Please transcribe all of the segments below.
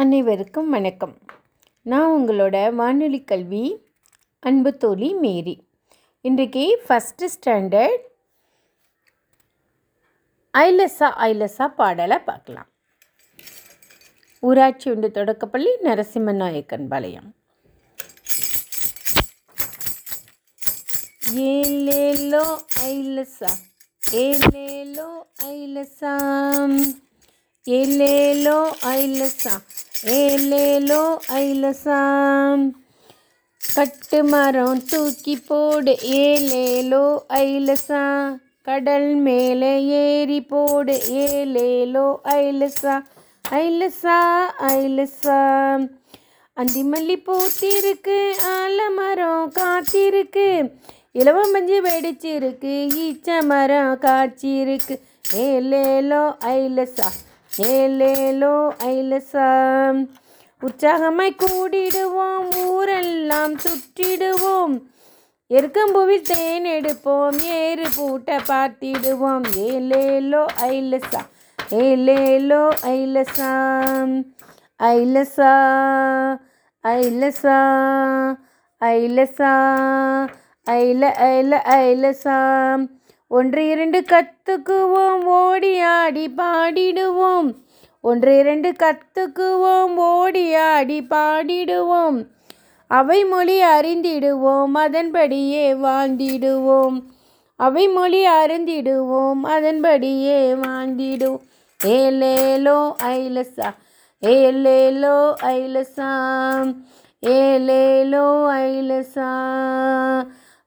அனைவருக்கும் வணக்கம். நான் உங்களோட வானொலி கல்வி அன்பு தோழி மேரி. இன்றைக்கு ஃபஸ்ட்டு ஸ்டாண்டர்ட் ஐலசா ஐலசா பாடலை பார்க்கலாம். ஊராட்சி ஒன்று தொடக்கப்பள்ளி நரசிம்ம நாயக்கன் பாளையம். ஏலேலோ ஐலசா ஏலேலோ ஐலசா ஏலேலோ ஐலசா. ஏலேலோ ஐலசாம். கட்டு மரம் தூக்கி போடு ஏலேலோ ஐலசா கடல் மேலே ஏறி போடு ஏலேலோ ஐலசா ஐலசா ஐலசா அந்தி மல்லி பூத்திருக்கு ஆலமரம் காத்திருக்கு இலவம் மஞ்சு வெடிச்சிருக்கு ஈச்ச மரம் காய்ச்சிருக்கு ஏலேலோ ஐலசா. ஏலேலோ ஐலசாம். உற்சாகமாய் கூடிடுவோம் ஊரெல்லாம் சுற்றிடுவோம். எருக்கம்புவில் தேன் எடுப்போம் ஏறு பூட்ட பார்த்திடுவோம். ஏலேலோ ஐலசா ஏலேலோ ஐலசாம் ஐலசா ஐலசா ஐலசா ஐல ஐல ஐலசாம் ஒன்று இரண்டு கத்துக்குவோம் ஓடி ஆடி பாடிடுவோம். ஒன்று இரண்டு கத்துக்குவோம் ஓடி ஆடி பாடிடுவோம். அவை மொழி அறிந்திடுவோம் அதன்படியே வாழ்ந்திடுவோம். அவை மொழி அறிந்திடுவோம் அதன்படியே வாழ்ந்திடுவோம் ஏலேலோ ஐலசா ஏலேலோ ஐலசா ஏலேலோ ஐலசா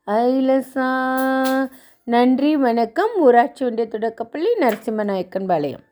ஐலசா நன்றி வணக்கம். ஊராட்சி ஒன்றிய தொடக்கப்பள்ளி நரசிம்மநாயக்கன் பாளையம்.